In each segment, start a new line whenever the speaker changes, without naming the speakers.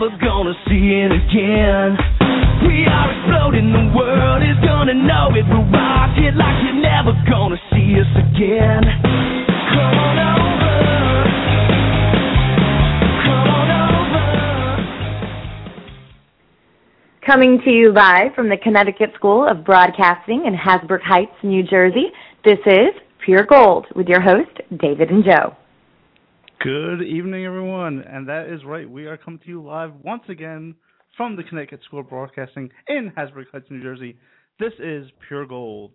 Never gonna see it again. We are exploding, the world is gonna know it. We'll rock it like you're never gonna see us again. Come on over.
Coming to you live from the Connecticut School of Broadcasting in Hasbrouck Heights, New Jersey, this is Pure Gold with your host, David and Joe.
Good evening, everyone, and that is right. We are coming to you live once again from the Connecticut School of Broadcasting in Hasbrouck Heights, New Jersey. This is Pure Gold.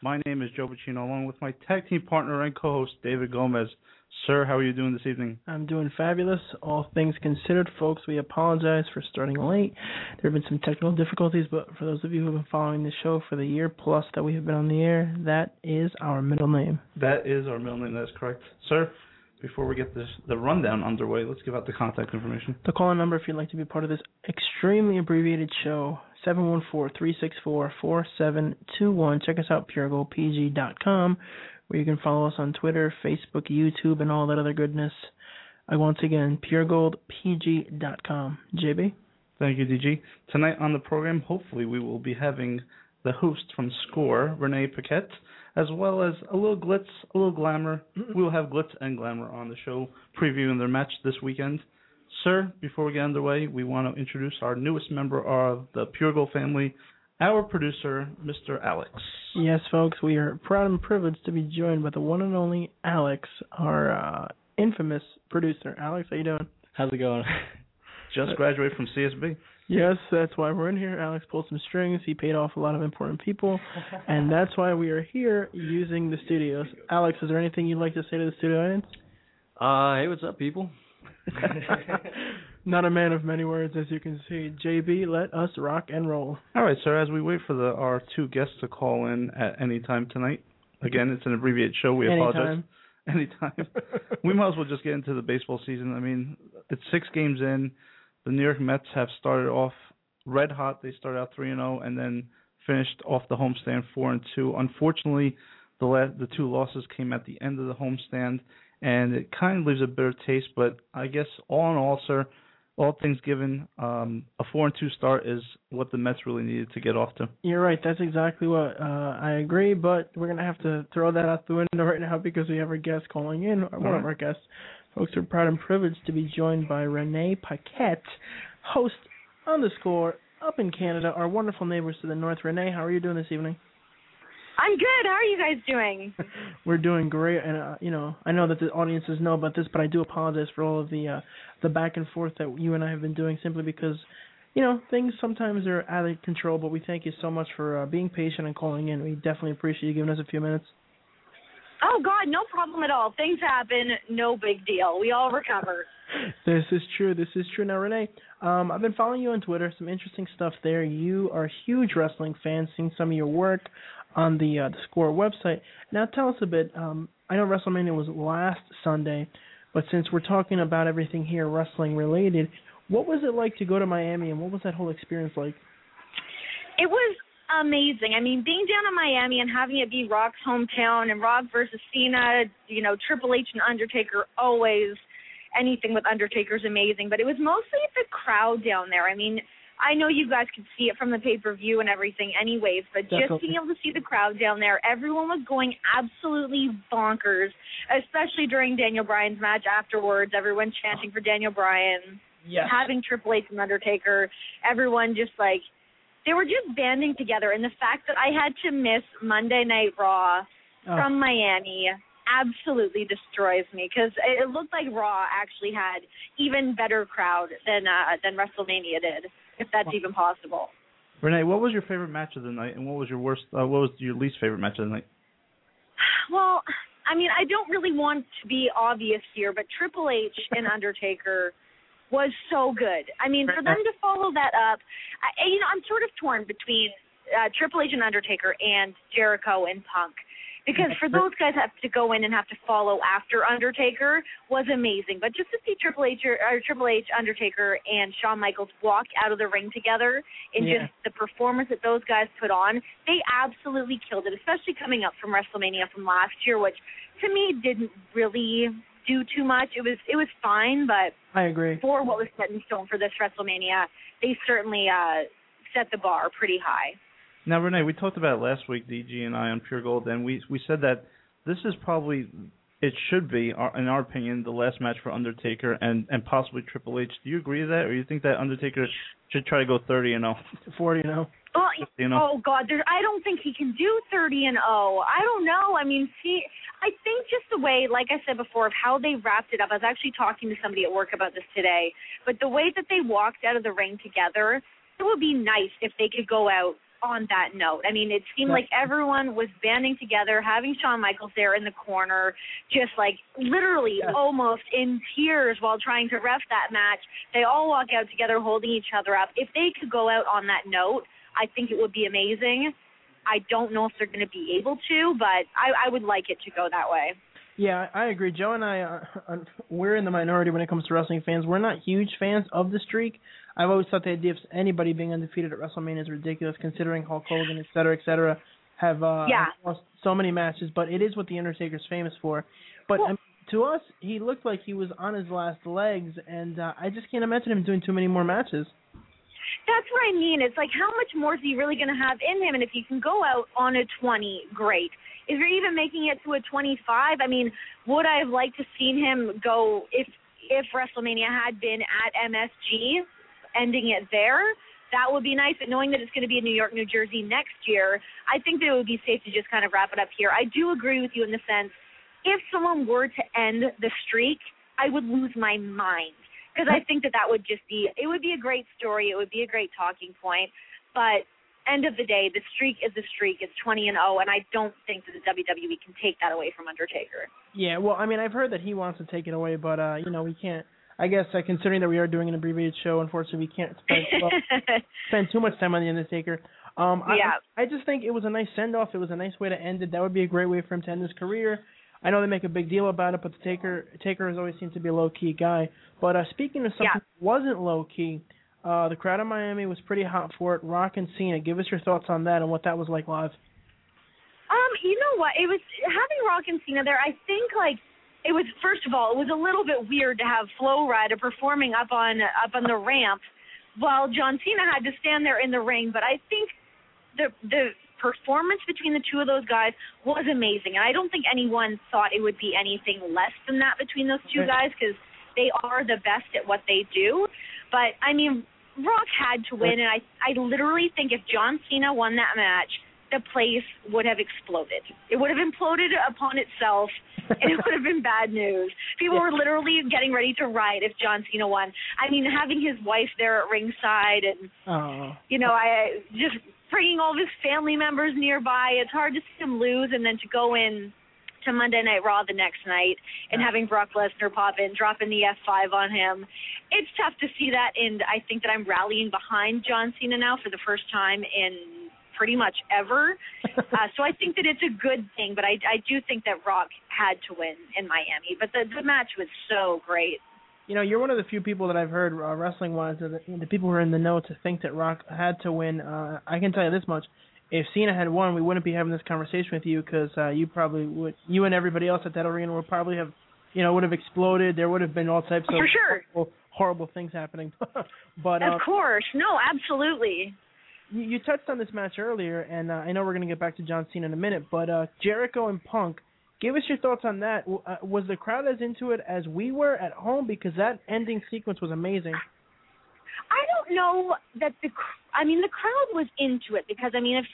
My name is Joe Bacino, along with my tag team partner and co-host David Gomez. Sir, how are you doing this evening?
I'm doing fabulous. All things considered, folks, we apologize for starting late. There have been some technical difficulties, but for those of you who have been following the show for the year plus that we have been on the air, that is our middle name.
That is our middle name. That is correct, sir. Before we get this the rundown underway, let's give out the contact information.
The call number, if you'd like to be part of this extremely abbreviated show, 714-364-4721. Check us out, puregoldpg.com, where you can follow us on Twitter, Facebook, YouTube, and all that other goodness. I once again, puregoldpg.com. JB?
Thank you, DG. Tonight on the program, hopefully, we will be having the host from Score, Renee Paquette, as well as a little glitz, a little glamour. We will have glitz and glamour on the show, previewing their match this weekend. Sir, before we get underway, we want to introduce our newest member of the Pure Gold family, our producer, Mr. Alex.
Yes, folks, we are proud and privileged to be joined by the one and only Alex, our uh, infamous producer. Alex, how you doing?
How's it going?
Just graduated from CSB.
Yes, that's why we're in here. Alex pulled some strings. He paid off a lot of important people, and that's why we are here using the studios. Alex, is there anything you'd like to say to the studio audience?
Uh, hey, what's up, people?
Not a man of many words, as you can see. JB, let us rock and roll.
All right, sir. As we wait for the our two guests to call in at any time tonight, again, it's an abbreviated show. We apologize.
Anytime.
Anytime. we might as well just get into the baseball season. I mean, it's six games in. The New York Mets have started off red hot. They started out three and zero, and then finished off the homestand four and two. Unfortunately, the la- the two losses came at the end of the homestand, and it kind of leaves a bitter taste. But I guess all in all, sir, all things given, um, a four and two start is what the Mets really needed to get off to.
You're right. That's exactly what uh, I agree. But we're gonna have to throw that out the window right now because we have our guest calling in. One
right.
of our guests. Folks are proud and privileged to be joined by Renee Paquette, host on the score up in Canada. Our wonderful neighbors to the north. Renee, how are you doing this evening?
I'm good. How are you guys doing?
We're doing great, and uh, you know, I know that the audiences know about this, but I do apologize for all of the uh, the back and forth that you and I have been doing, simply because, you know, things sometimes are out of control. But we thank you so much for uh, being patient and calling in. We definitely appreciate you giving us a few minutes.
Oh God, no problem at all. Things happen. No big deal. We all recover.
This is true. This is true. Now, Renee, um, I've been following you on Twitter. Some interesting stuff there. You are a huge wrestling fan. Seen some of your work on the uh, the Score website. Now, tell us a bit. Um, I know WrestleMania was last Sunday, but since we're talking about everything here wrestling related, what was it like to go to Miami, and what was that whole experience like?
It was amazing. I mean, being down in Miami and having it be Rock's hometown and Rock versus Cena, you know, Triple H and Undertaker always anything with Undertaker's amazing, but it was mostly the crowd down there. I mean, I know you guys could see it from the pay per view and everything, anyways, but just
Definitely.
being able to see the crowd down there, everyone was going absolutely bonkers, especially during Daniel Bryan's match afterwards. Everyone chanting for Daniel Bryan,
Yes.
having Triple H and Undertaker, everyone just like they were just banding together. And the fact that I had to miss Monday Night Raw
Oh.
from Miami absolutely destroys me because it looked like Raw actually had even better crowd than uh, than WrestleMania did, if that's even possible.
Renee, what was your favorite match of the night, and what was your worst? Uh, what was your least favorite match of the night?
Well, I mean, I don't really want to be obvious here, but Triple H and Undertaker was so good. I mean, for them to follow that up, I, you know, I'm sort of torn between uh, Triple H and Undertaker and Jericho and Punk. Because for those guys have to go in and have to follow after Undertaker was amazing, but just to see Triple H or, or Triple H, Undertaker, and Shawn Michaels walk out of the ring together and
Yeah.
just the performance that those guys put on, they absolutely killed it. Especially coming up from WrestleMania from last year, which to me didn't really do too much. It was it was fine, but
I agree.
for what was set in stone for this WrestleMania, they certainly uh set the bar pretty high.
Now, Renee, we talked about it last week, DG and I on Pure Gold, and we we said that this is probably it should be, in our opinion, the last match for Undertaker and and possibly Triple H. Do you agree with that, or you think that Undertaker should try to go 30 and 0?
40, you know.
Well,
Know?
oh God, there, I don't think he can do 30 and 0. I don't know. I mean, see, I think just the way, like I said before, of how they wrapped it up. I was actually talking to somebody at work about this today, but the way that they walked out of the ring together, it would be nice if they could go out on that note. I mean, it seemed like everyone was banding together, having Shawn Michaels there in the corner, just like literally
Yeah.
almost in tears while trying to ref that match. They all walk out together holding each other up. If they could go out on that note, I think it would be amazing. I don't know if they're going to be able to, but I, I would like it to go that way.
Yeah, I I agree. Joe and I, uh, we're in the minority when it comes to wrestling fans. We're not huge fans of the streak. I've always thought the idea of anybody being undefeated at WrestleMania is ridiculous, considering Hulk Hogan, et cetera, et cetera, have uh,
Yeah.
lost so many matches. But it is what the Undertaker's famous for. But
Well-
um, to us, he looked like he was on his last legs, and uh, I just can't imagine him doing too many more matches.
That's what I mean. It's like how much more is he really going to have in him? And if you can go out on a 20, great. If you're even making it to a 25, I mean, would I have liked to seen him go if if WrestleMania had been at MSG, ending it there? That would be nice. But knowing that it's going to be in New York, New Jersey next year, I think that it would be safe to just kind of wrap it up here. I do agree with you in the sense, if someone were to end the streak, I would lose my mind because I think that that would just be it would be a great story. It would be a great talking point. But end of the day, the streak is the streak. It's 20 and 0, and I don't think that the WWE can take that away from Undertaker.
Yeah, well, I mean, I've heard that he wants to take it away, but uh, you know, we can't. I guess uh, considering that we are doing an abbreviated show, unfortunately, we can't spend well, spend too much time on the Undertaker. Um, I,
Yeah.
I just think it was a nice send off. It was a nice way to end it. That would be a great way for him to end his career. I know they make a big deal about it, but the Taker Taker has always seemed to be a low key guy. But uh, speaking of something
Yeah.
that wasn't low key, uh, the crowd in Miami was pretty hot for it. Rock and Cena. Give us your thoughts on that and what that was like live.
Um, you know what? It was having Rock and Cena there. I think like it was first of all, it was a little bit weird to have Flo Rida performing up on up on the ramp while John Cena had to stand there in the ring. But I think the the performance between the two of those guys was amazing, and I don't think anyone thought it would be anything less than that between those two guys because they are the best at what they do. But I mean, Rock had to win, and I I literally think if John Cena won that match, the place would have exploded. It would have imploded upon itself, and it would have been bad news. People were literally getting ready to riot if John Cena won. I mean, having his wife there at ringside, and
Oh,
you know, I just bringing all of his family members nearby. It's hard to see him lose, and then to go in to Monday Night Raw the next night and having Brock Lesnar pop in, dropping the F5 on him. It's tough to see that, and I think that I'm rallying behind John Cena now for the first time in pretty much ever. uh, so I think that it's a good thing, but I, I do think that Rock had to win in Miami. But the, the match was so great.
You know, you're one of the few people that I've heard uh, wrestling wise, the, the people who are in the know to think that Rock had to win. Uh, I can tell you this much: if Cena had won, we wouldn't be having this conversation with you because uh, you probably would, you and everybody else at that arena would probably have, you know, would have exploded. There would have been all types of
For sure.
horrible, horrible things happening. but uh,
Of course. No, absolutely.
you, you touched on this match earlier, and uh, I know we're going to get back to John Cena in a minute, but uh, Jericho and Punk. Give us your thoughts on that. Uh, was the crowd as into it as we were at home? Because that ending sequence was amazing.
I don't know that the I mean the crowd was into it because I mean if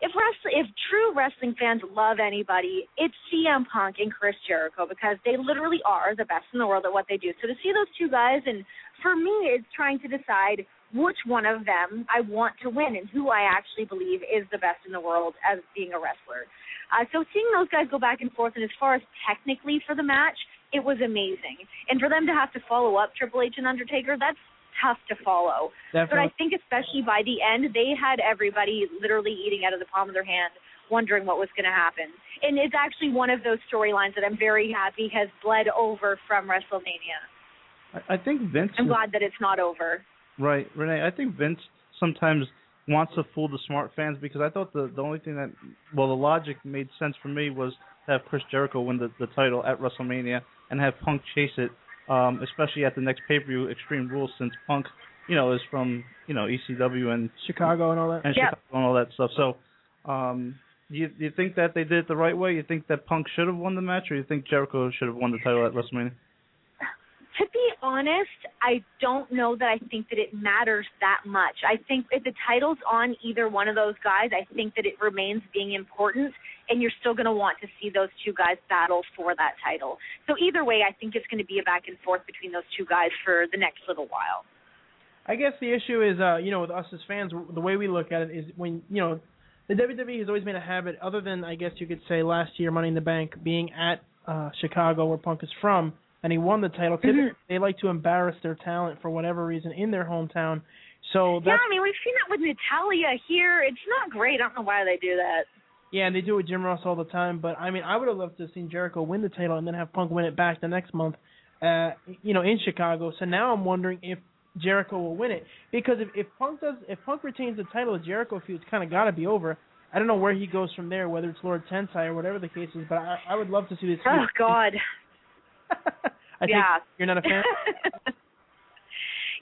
if wrestling, if true wrestling fans love anybody, it's CM Punk and Chris Jericho because they literally are the best in the world at what they do. So to see those two guys, and for me, it's trying to decide which one of them I want to win and who I actually believe is the best in the world as being a wrestler. Uh, so seeing those guys go back and forth, and as far as technically for the match, it was amazing. And for them to have to follow up Triple H and Undertaker, that's tough to follow.
Definitely.
But I think especially by the end, they had everybody literally eating out of the palm of their hand, wondering what was going to happen. And it's actually one of those storylines that I'm very happy has bled over from WrestleMania.
I, I think Vince.
I'm glad that it's not over.
Right, Renee. I think Vince sometimes wants to fool the smart fans because I thought the the only thing that well the logic made sense for me was to have Chris Jericho win the the title at WrestleMania and have Punk chase it, um, especially at the next pay per view Extreme Rules since Punk you know is from you know ECW and
Chicago and all that.
and
Yep.
Chicago and all that stuff. So, um, you you think that they did it the right way? You think that Punk should have won the match, or you think Jericho should have won the title at WrestleMania?
To be honest, I don't know that I think that it matters that much. I think if the title's on either one of those guys, I think that it remains being important, and you're still going to want to see those two guys battle for that title. So either way, I think it's going to be a back and forth between those two guys for the next little while.
I guess the issue is, uh, you know, with us as fans, the way we look at it is when, you know, the WWE has always made a habit, other than I guess you could say last year, Money in the Bank, being at uh, Chicago, where Punk is from, and he won the title. Typically, They like to embarrass their talent for whatever reason in their hometown. So
Yeah, I mean we've seen that with Natalya here. It's not great. I don't know why they do that.
yeah, and they do it with Jim Ross all the time. But I mean, I would have loved to have seen Jericho win the title and then have Punk win it back the next month, uh, you know, in Chicago. So now I'm wondering if Jericho will win it because if if Punk does, if Punk retains the title, the Jericho feud's kind of got to be over. I don't know where he goes from there, whether it's Lord Tensai or whatever the case is, but I, I would love to see this.
Oh God.
I think
yeah.
you're not a fan.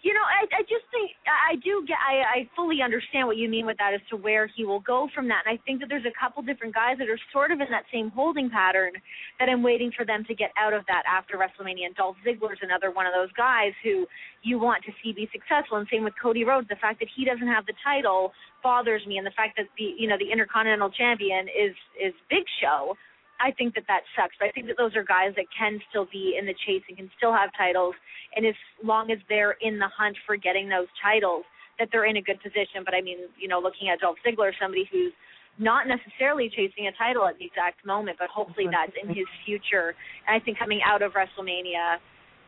you know, I I just think I I do get I I fully understand what you mean with that as to where he will go from that. And I think that there's a couple different guys that are sort of in that same holding pattern that I'm waiting for them to get out of that after WrestleMania. And Dolph Ziggler's another one of those guys who you want to see be successful. And same with Cody Rhodes. The fact that he doesn't have the title bothers me, and the fact that the you know the Intercontinental Champion is is Big Show. I think that that sucks. But I think that those are guys that can still be in the chase and can still have titles. And as long as they're in the hunt for getting those titles, that they're in a good position. But I mean, you know, looking at Dolph Ziggler, somebody who's not necessarily chasing a title at the exact moment, but hopefully that's in his future. And I think coming out of WrestleMania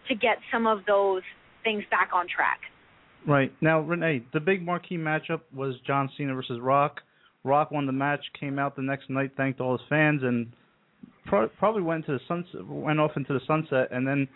to get some of those things back on track.
Right now, Renee, the big marquee matchup was John Cena versus Rock. Rock won the match, came out the next night, thanked all his fans, and pro- probably went to the sunset, went off into the sunset. And then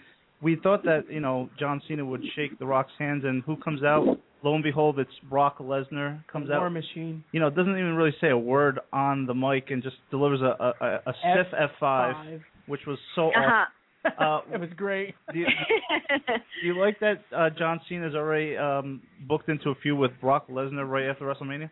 we thought that you know John Cena would shake the Rock's hands, and who comes out? Lo and behold, it's Brock Lesnar comes
War
out.
Machine.
You know, doesn't even really say a word on the mic, and just delivers a a, a, a stiff F five,
Five.
which was so
Uh-huh.
awesome. Uh,
it was great.
Do you, do you like that uh, John Cena's already um, booked into a feud with Brock Lesnar right after WrestleMania?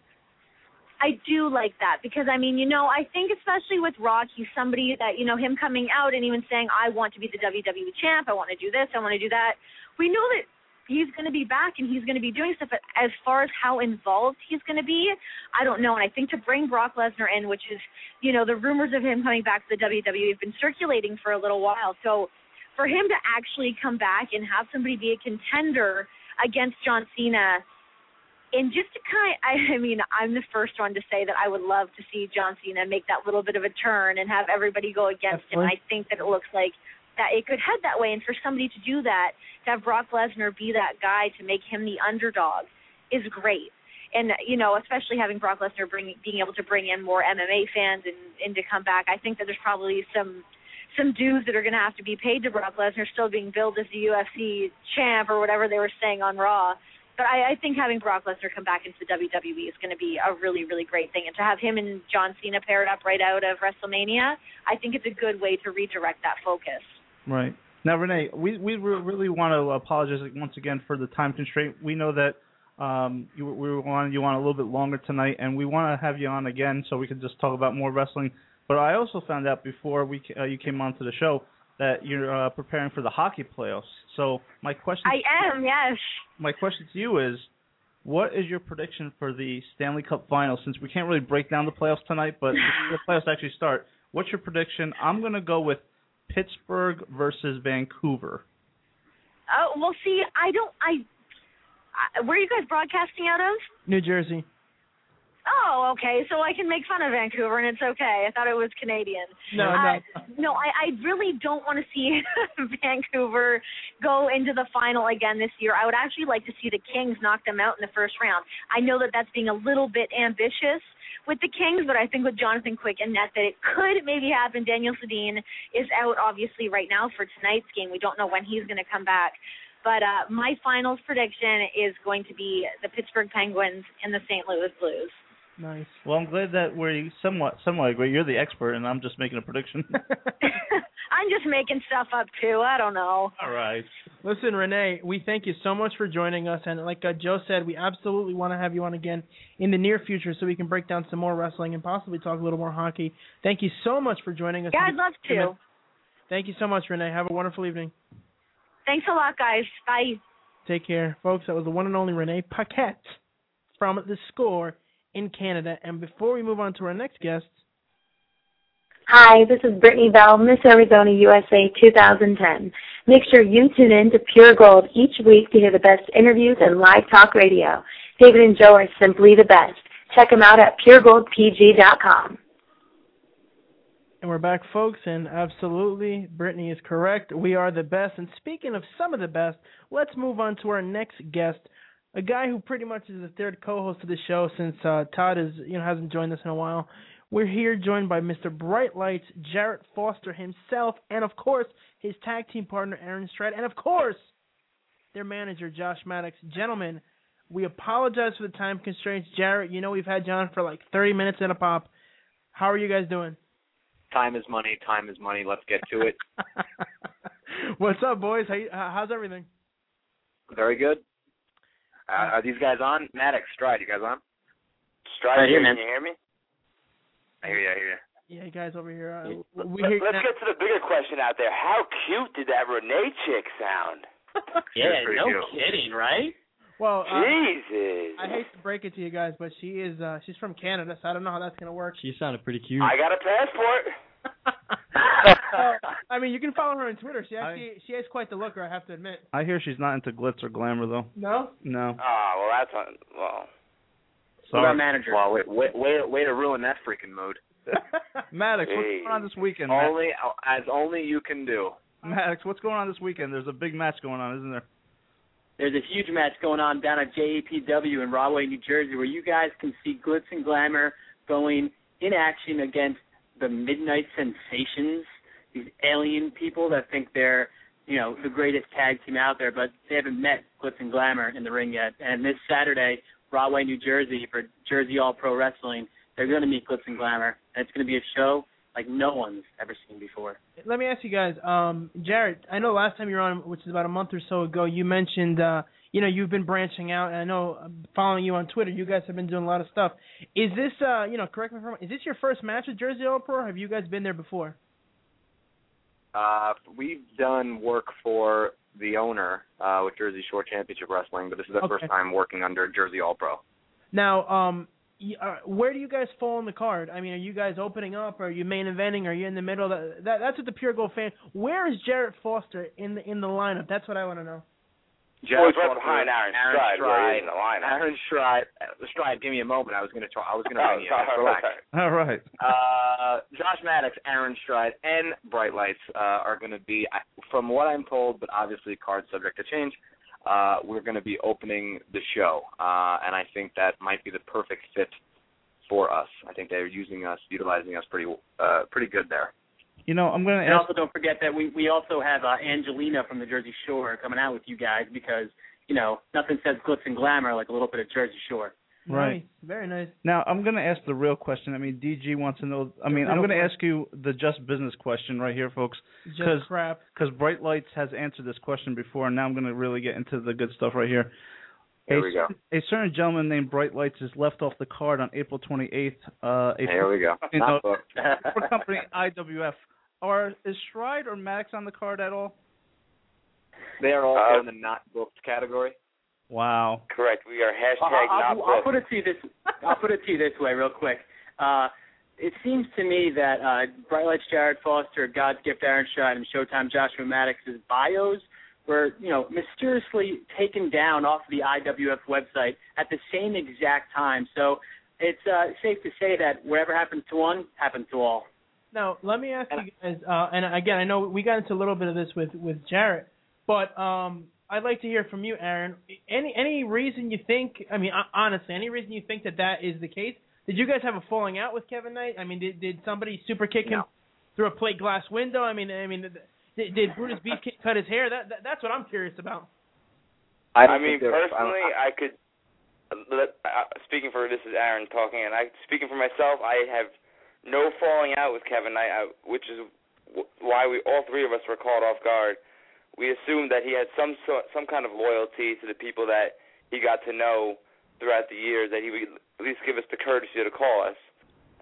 I do like that because I mean, you know, I think especially with Rock, he's somebody that you know him coming out and even saying, "I want to be the WWE champ. I want to do this. I want to do that." We know that he's going to be back and he's going to be doing stuff. But as far as how involved he's going to be, I don't know. And I think to bring Brock Lesnar in, which is, you know, the rumors of him coming back to the WWE have been circulating for a little while. So for him to actually come back and have somebody be a contender against John Cena and just to kind I, I mean, I'm the first one to say that I would love to see John Cena make that little bit of a turn and have everybody go against him. I think that it looks like that it could head that way, and for somebody to do that, to have Brock Lesnar be that guy to make him the underdog, is great. And you know, especially having Brock Lesnar bring being able to bring in more MMA fans and and to come back, I think that there's probably some some dues that are going to have to be paid to Brock Lesnar still being billed as the UFC champ or whatever they were saying on Raw. But I, I think having Brock Lesnar come back into the WWE is going to be a really, really great thing. And to have him and John Cena paired up right out of WrestleMania, I think it's a good way to redirect that focus.
Right. Now, Renee, we we really want to apologize once again for the time constraint. We know that um, you we wanted you on a little bit longer tonight, and we want to have you on again so we can just talk about more wrestling. But I also found out before we uh, you came onto the show that you're uh, preparing for the hockey playoffs. So my question
I am, yes.
my question to you is, What is your prediction for the Stanley Cup Final? Since we can't really break down the playoffs tonight, but the playoffs actually start. What's your prediction? I'm going to go with Pittsburgh versus Vancouver.
Oh, well, see, I don't. I, I where are you guys broadcasting out of?
New Jersey.
Oh, okay. So I can make fun of Vancouver and it's okay. I thought it was Canadian.
No,
uh,
no.
No, I, I really don't want to see Vancouver go into the final again this year. I would actually like to see the Kings knock them out in the first round. I know that that's being a little bit ambitious with the Kings, but I think with Jonathan Quick and net that it could maybe happen. Daniel Sedin is out obviously right now for tonight's game. We don't know when he's going to come back. But uh, my finals prediction is going to be the Pittsburgh Penguins and the St. Louis Blues.
Nice.
Well, I'm glad that we somewhat somewhat agree. You're the expert, and I'm just making a prediction.
I'm just making stuff up too. I don't know.
All right.
Listen, Renee, we thank you so much for joining us, and like uh, Joe said, we absolutely want to have you on again in the near future so we can break down some more wrestling and possibly talk a little more hockey. Thank you so much for joining us.
Yeah, I'd love to.
Thank you so much, Renee. Have a wonderful evening.
Thanks a lot, guys. Bye.
Take care, folks. That was the one and only Renee Paquette from the Score in Canada. And before we move on to our next guest,
Hi, this is Brittany Bell, Miss Arizona USA 2010. Make sure you tune in to Pure Gold each week to hear the best interviews and live talk radio. David and Joe are simply the best. Check them out at puregoldpg.com.
and we're back, folks. And absolutely, Brittany is correct. We are the best. And speaking of some of the best, let's move on to our next guest, a guy who pretty much is the third co-host of the show since uh, Todd is you know hasn't joined us in a while. We're here joined by Mr. Bright Lights, Jarrett Foster himself, and of course his tag team partner Aaron Stride, and of course their manager Josh Maddox. Gentlemen, we apologize for the time constraints. Jarrett, you know we've had John for like 30 minutes and a pop. How are you guys doing?
Time is money. Time is money. Let's get to it.
What's up, boys? How, how's everything?
Very good. Uh, are these guys on? Maddox, Stride, you guys on? Stride,
Right here,
can you hear me? I hear you. I hear you.
Yeah, you guys over here. Uh,
Let-
we hear you
Let's
now.
get to the bigger question out there. How cute did that Renee chick sound?
Yeah, no
cute.
kidding, right?
Well, uh,
Jesus.
I hate to break it to you guys, but she is uh she's from Canada, so I don't know how that's gonna work.
She sounded pretty cute.
I got a passport.
Uh, I mean, you can follow her on Twitter. She actually she has quite the looker, I have to admit.
I hear she's not into glitz or glamour though.
No?
No.
Oh, well, that's on. Well,
What about
Sorry.
manager? Well, wait, wait, way, way to ruin that freaking mood.
Maddox, what's going on this weekend? Matt-
Only as only you can do.
Maddox, what's going on this weekend? There's a big match going on, isn't there?
There's a huge match going on down at JAPW in Rahway, New Jersey, where you guys can see Glitz and Glamour going in action against the Midnight Sensations, these alien people that think they're, you know, the greatest tag team out there, but they haven't met Glitz and Glamour in the ring yet. And this Saturday, Rahway, New Jersey, for Jersey All Pro Wrestling, they're going to meet Glitz and Glamour, and it's going to be a show like no one's ever seen before.
Let me ask you guys, um, Jared, I know last time you were on, which is about a month or so ago, you mentioned uh you know, you've been branching out and I know uh, following you on Twitter, you guys have been doing a lot of stuff. Is this uh you know, correct me if I'm wrong, is this your first match with Jersey All Pro or have you guys been there before?
Uh, we've done work for the owner uh, with Jersey Shore Championship Wrestling, but this is the
Okay.
first time working under Jersey All Pro.
Now, um, uh, where do you guys fall on the card? I mean, are you guys opening up? Are you main eventing? Are you in the middle? That, that that's what the pure gold fan. Where is Jarrett Foster in the in the lineup? That's what I want to know.
Well, he's right behind Aaron Stride, where he is in the lineup.
Aaron Stride, Stride, give me a moment. I was going to try. I was going to
Oh,
bring you.
sorry.
Relax.
All right.
Uh, Josh Maddox, Aaron Stride, and Bright Lights uh, are going to be, from what I'm told, but obviously card subject to change. Uh, we're going to be opening the show, uh, and I think that might be the perfect fit for us. I think they're using us, utilizing us pretty, uh, pretty good there.
You know, I'm going to
And
ask.
also don't forget that we we also have uh, Angelina from the Jersey Shore coming out with you guys because you know nothing says glitz and glamour like a little bit of Jersey Shore.
Right.
Nice. Very nice.
Now I'm going to ask the real question. I mean, DG wants to know. I mean, I'm going to ask you the just business question right here, folks.
Just
'Cause-
crap.
Because Bright Lights has answered this question before, and now I'm going to really get into the good stuff right here.
Here
a,
we go.
A certain gentleman named Bright Lights is left off the card on April 28th. Uh, a
Here we go.
You know,
Not booked.
for company IWF. Are is Stride or Max on the card at all?
They are also
Uh,
in the not booked category.
Wow.
Correct. We are hashtag
I'll,
not
I'll, I'll put it to you this. I'll put it to you this way, real quick. Uh, it seems to me that uh, Bright Lights Jared Foster, God's Gift Aaron Stride, and Showtime Joshua Maddox's bios were, you know, mysteriously taken down off the IWF website at the same exact time. So it's uh, safe to say that whatever happens to one happens to all.
Now, let me ask you guys, uh, and again, I know we got into a little bit of this with with Jarrett, but um, I'd like to hear from you, Aaron. Any any reason you think? I mean, honestly, any reason you think that that is the case? Did you guys have a falling out with Kevin Knight? I mean, did did somebody super kick him
No.
through a plate glass window? I mean, I mean, did, did Brutus Beefcake cut his hair? That, that that's what I'm curious about.
I,
I, mean,
think there-
personally, I, could. Let, uh, speaking for this is Aaron talking, and I speaking for myself, I have no falling out with Kevin Knight, I, which is why we all three of us were caught off guard. We assumed that he had some some kind of loyalty to the people that he got to know throughout the years, that he would at least give us the courtesy to call us.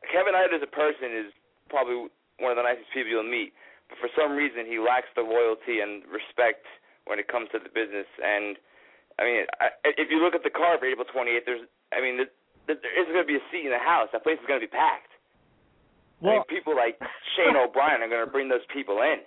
Kevin Knight as a person is probably one of the nicest people you'll meet, but for some reason he lacks the loyalty and respect when it comes to the business. And I mean, I, if you look at the card for April 28th, there's, I mean, there, there isn't going to be a seat in the house. That place is going to be packed. I
Well,
mean, people like Shane O'Brien are going to bring those people in.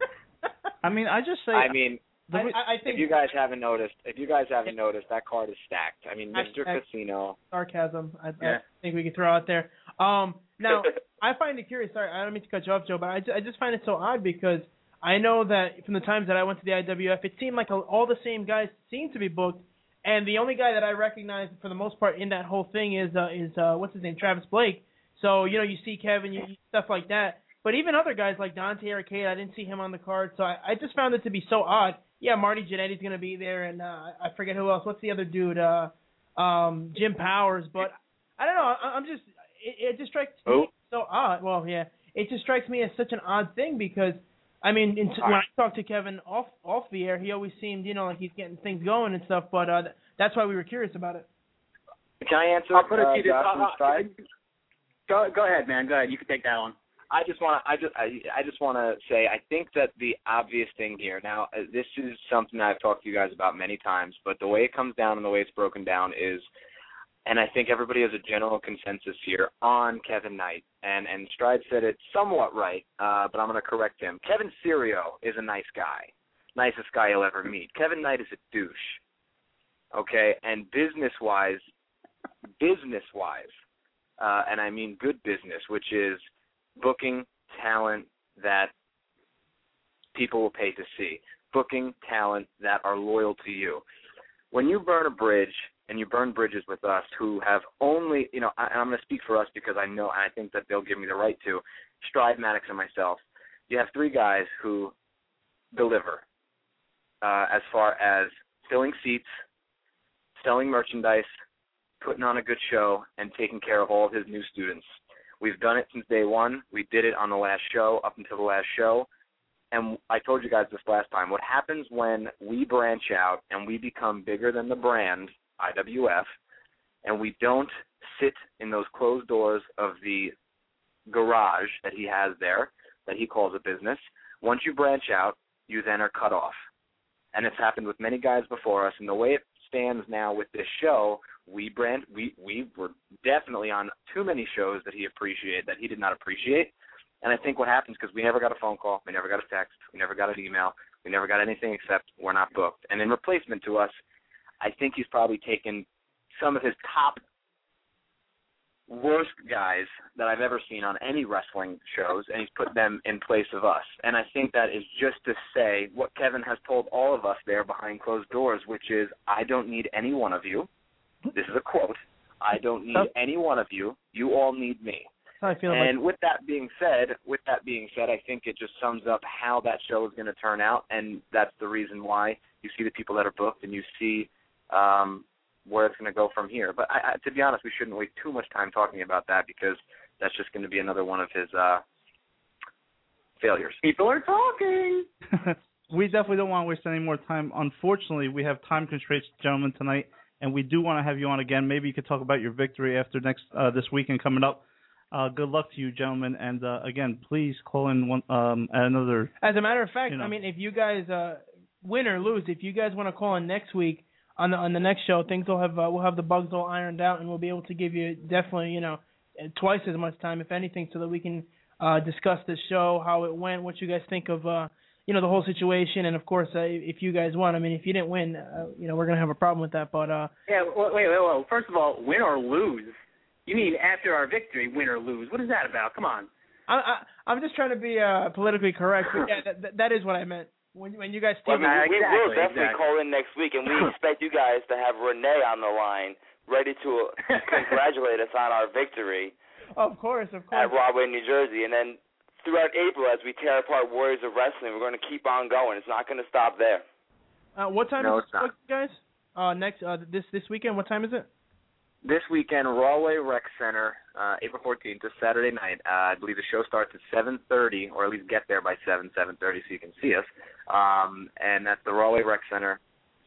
I mean, I just say.
I mean,
the
I, I I think
if you guys haven't noticed, if you guys haven't noticed, that card is stacked. I mean, Mr.
Hashtag-
Casino.
sarcasm. I, I
Yeah.
think we could throw out there. Um, now I find it curious. Sorry, I don't mean to cut you off, Joe, but I, I just find it so odd because I know that from the times that I went to the IWF, it seemed like all the same guys seemed to be booked, and the only guy that I recognized for the most part in that whole thing is uh, is uh, what's his name, Travis Blake. So you know, you see Kevin, you stuff like that. But even other guys like Dante Arcade, I didn't see him on the card, so I, I just found it to be so odd. Yeah, Marty Jannetty's gonna be there, and uh, I forget who else. What's the other dude? Uh, um, Jim Powers. But I don't know. I, I'm just it, it just strikes
Who?
me so odd. Well, yeah, it just strikes me as such an odd thing because I mean, in, when I talked to Kevin off off the air, he always seemed you know like he's getting things going and stuff. But uh, that's why we were curious about it.
Can I answer?
I'll put it
uh,
to you Go go ahead, man. Go ahead. You can take that one.
I just want to. I just. I, I just want to say. I think that the obvious thing here. Now, uh, this is something I've talked to you guys about many times, but the way it comes down and the way it's broken down is, and I think everybody has a general consensus here on Kevin Knight, and and Stride said it somewhat right, uh, but I'm going to correct him. Kevin Serio is a nice guy, nicest guy you'll ever meet. Kevin Knight is a douche. Okay, and business wise, business wise, uh, and I mean good business, which is booking talent that people will pay to see, booking talent that are loyal to you. When you burn a bridge and you burn bridges with us who have only, you know, I, I'm going to speak for us because I know, I think that they'll give me the right to, Stride, Maddox, and myself. You have three guys who deliver uh, as far as filling seats, selling merchandise, putting on a good show, and taking care of all of his new students. We've done it since day one. We did it on the last show, up until the last show. And I told you guys this last time. What happens when we branch out and we become bigger than the brand, IWF, and we don't sit in those closed doors of the garage that he has there, that he calls a business, once you branch out, you then are cut off. And it's happened with many guys before us. And the way it stands now with this show, we brand we we were definitely on too many shows that he appreciated that he did not appreciate. And I think what happens because we never got a phone call, we never got a text, we never got an email, we never got anything except we're not booked. And in replacement to us, I think he's probably taken some of his top worst guys that I've ever seen on any wrestling shows, and he's put them in place of us. And I think that is just to say what Kevin has told all of us there behind closed doors, which is, I don't need any one of you. This is a quote. I don't need any one of you. You all need me.
I feel
And
about
with that being said, with that being said, I think it just sums up how that show is going to turn out, and that's the reason why you see the people that are booked, and you see um, where it's going to go from here. But I, I, to be honest, we shouldn't waste too much time talking about that because that's just going to be another one of his uh, failures.
People are talking.
we definitely don't want to waste any more time. Unfortunately, we have time constraints, gentlemen, tonight, and we do want to have you on again. Maybe you could talk about your victory after next uh, this weekend coming up. Uh, good luck to you, gentlemen, and uh, again, please call in one um, another.
As a matter of fact,
You know.
I mean, if you guys uh, win or lose, if you guys want to call in next week, on the on the next show, things will have uh, we'll have the bugs all ironed out, and we'll be able to give you definitely you know twice as much time, if anything, so that we can uh, discuss the show, how it went, what you guys think of uh, you know the whole situation, and of course uh, if you guys won. I mean, if you didn't win, uh, you know we're gonna have a problem with that. But uh,
Yeah, wait, wait, wait, wait. First of all, win or lose? You mean after our victory, win or lose? What is that about? Come on.
I, I I'm just trying to be uh, politically correct. But yeah, that, that, that is what I meant. When when you guys
Well,
team
I mean, we, we will definitely
exactly.
call in next week, and we expect you guys to have Renee on the line, ready to congratulate us on our victory
Of course, of course.
at
course.
Rahway, New Jersey, and then throughout April, as we tear apart Warriors of Wrestling, we're going to keep on going. It's not going to stop there.
Uh, what time
No,
is it, guys? Uh, next uh, this this weekend. What time is it?
This weekend, Rahway Rec Center, uh, April 14th, is Saturday night. Uh, I believe the show starts at 7:30, or at least get there by 7, 7:30, so you can see us. Um, and that's the Rahway Rec Center,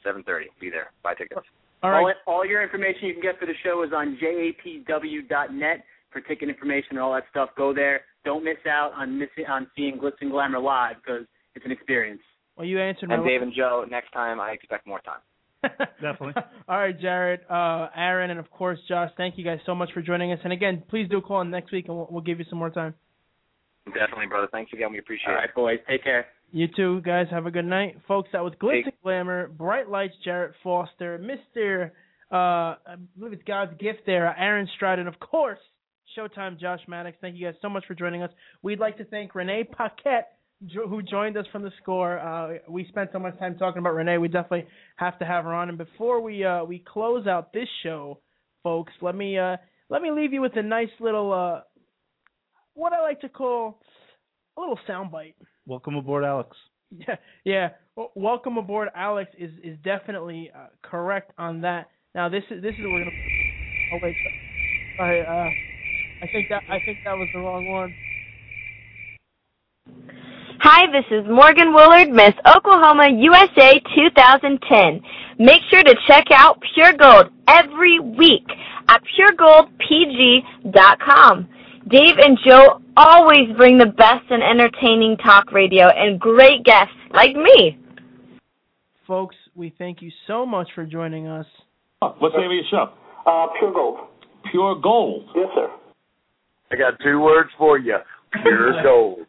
7:30. Be there. Buy tickets.
All right.
All, all your information you can get for the show is on japw.net for ticket information and all that stuff. Go there. Don't miss out on missing on seeing Glitz and Glamour live because it's an experience.
Well, you answered my.
And Dave and Joe, next time I expect more time.
Definitely.
All right, Jared, uh, Aaron, and of course Josh. Thank you guys so much for joining us. And again, please do call in next week, and we'll, we'll give you some more time.
Definitely, brother. Thanks again. We appreciate
All
it.
All right, boys. Take care.
You too, guys. Have a good night, folks. That was Glitz and Glamour, Bright Lights, Jarrett Foster, Mister. Uh, I believe it's God's gift there, Aaron Stroud, and of course Showtime Josh Maddox. Thank you guys so much for joining us. We'd like to thank Renee Paquette, who joined us from the score. Uh, we spent so much time talking about Renee. We definitely have to have her on. And before we uh, we close out this show, folks, let me uh, let me leave you with a nice little uh, what I like to call a little soundbite.
Welcome aboard, Alex.
Yeah, yeah. Well, welcome aboard, Alex. Is is definitely uh, correct on that. Now this is this is what we're gonna. Oh wait, sorry. I think that I think that was the wrong one.
Hi, this is Morgan Woolard, Miss Oklahoma USA 2010. Make sure to check out Pure Gold every week at puregoldpg.com. Dave and Joe always bring the best in entertaining talk radio and great guests like me.
Folks, we thank you so much for joining us.
What's the name of your show? Uh, Pure Gold. Pure Gold. Yes, sir.
I got two words for you. Pure gold.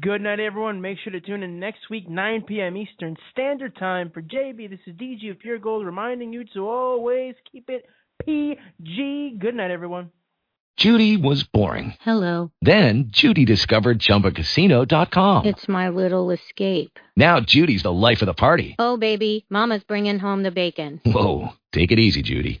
Good night, everyone. Make sure to tune in next week, 9 p.m. Eastern Standard Time for JB. This is DG of Pure Gold reminding you to always keep it PG. Good night, everyone.
Judy was boring.
Hello.
Then Judy discovered ChumbaCasino.com.
It's my little escape.
Now Judy's the life of the party.
Oh, baby, Mama's bringing home the bacon.
Whoa, take it easy, Judy.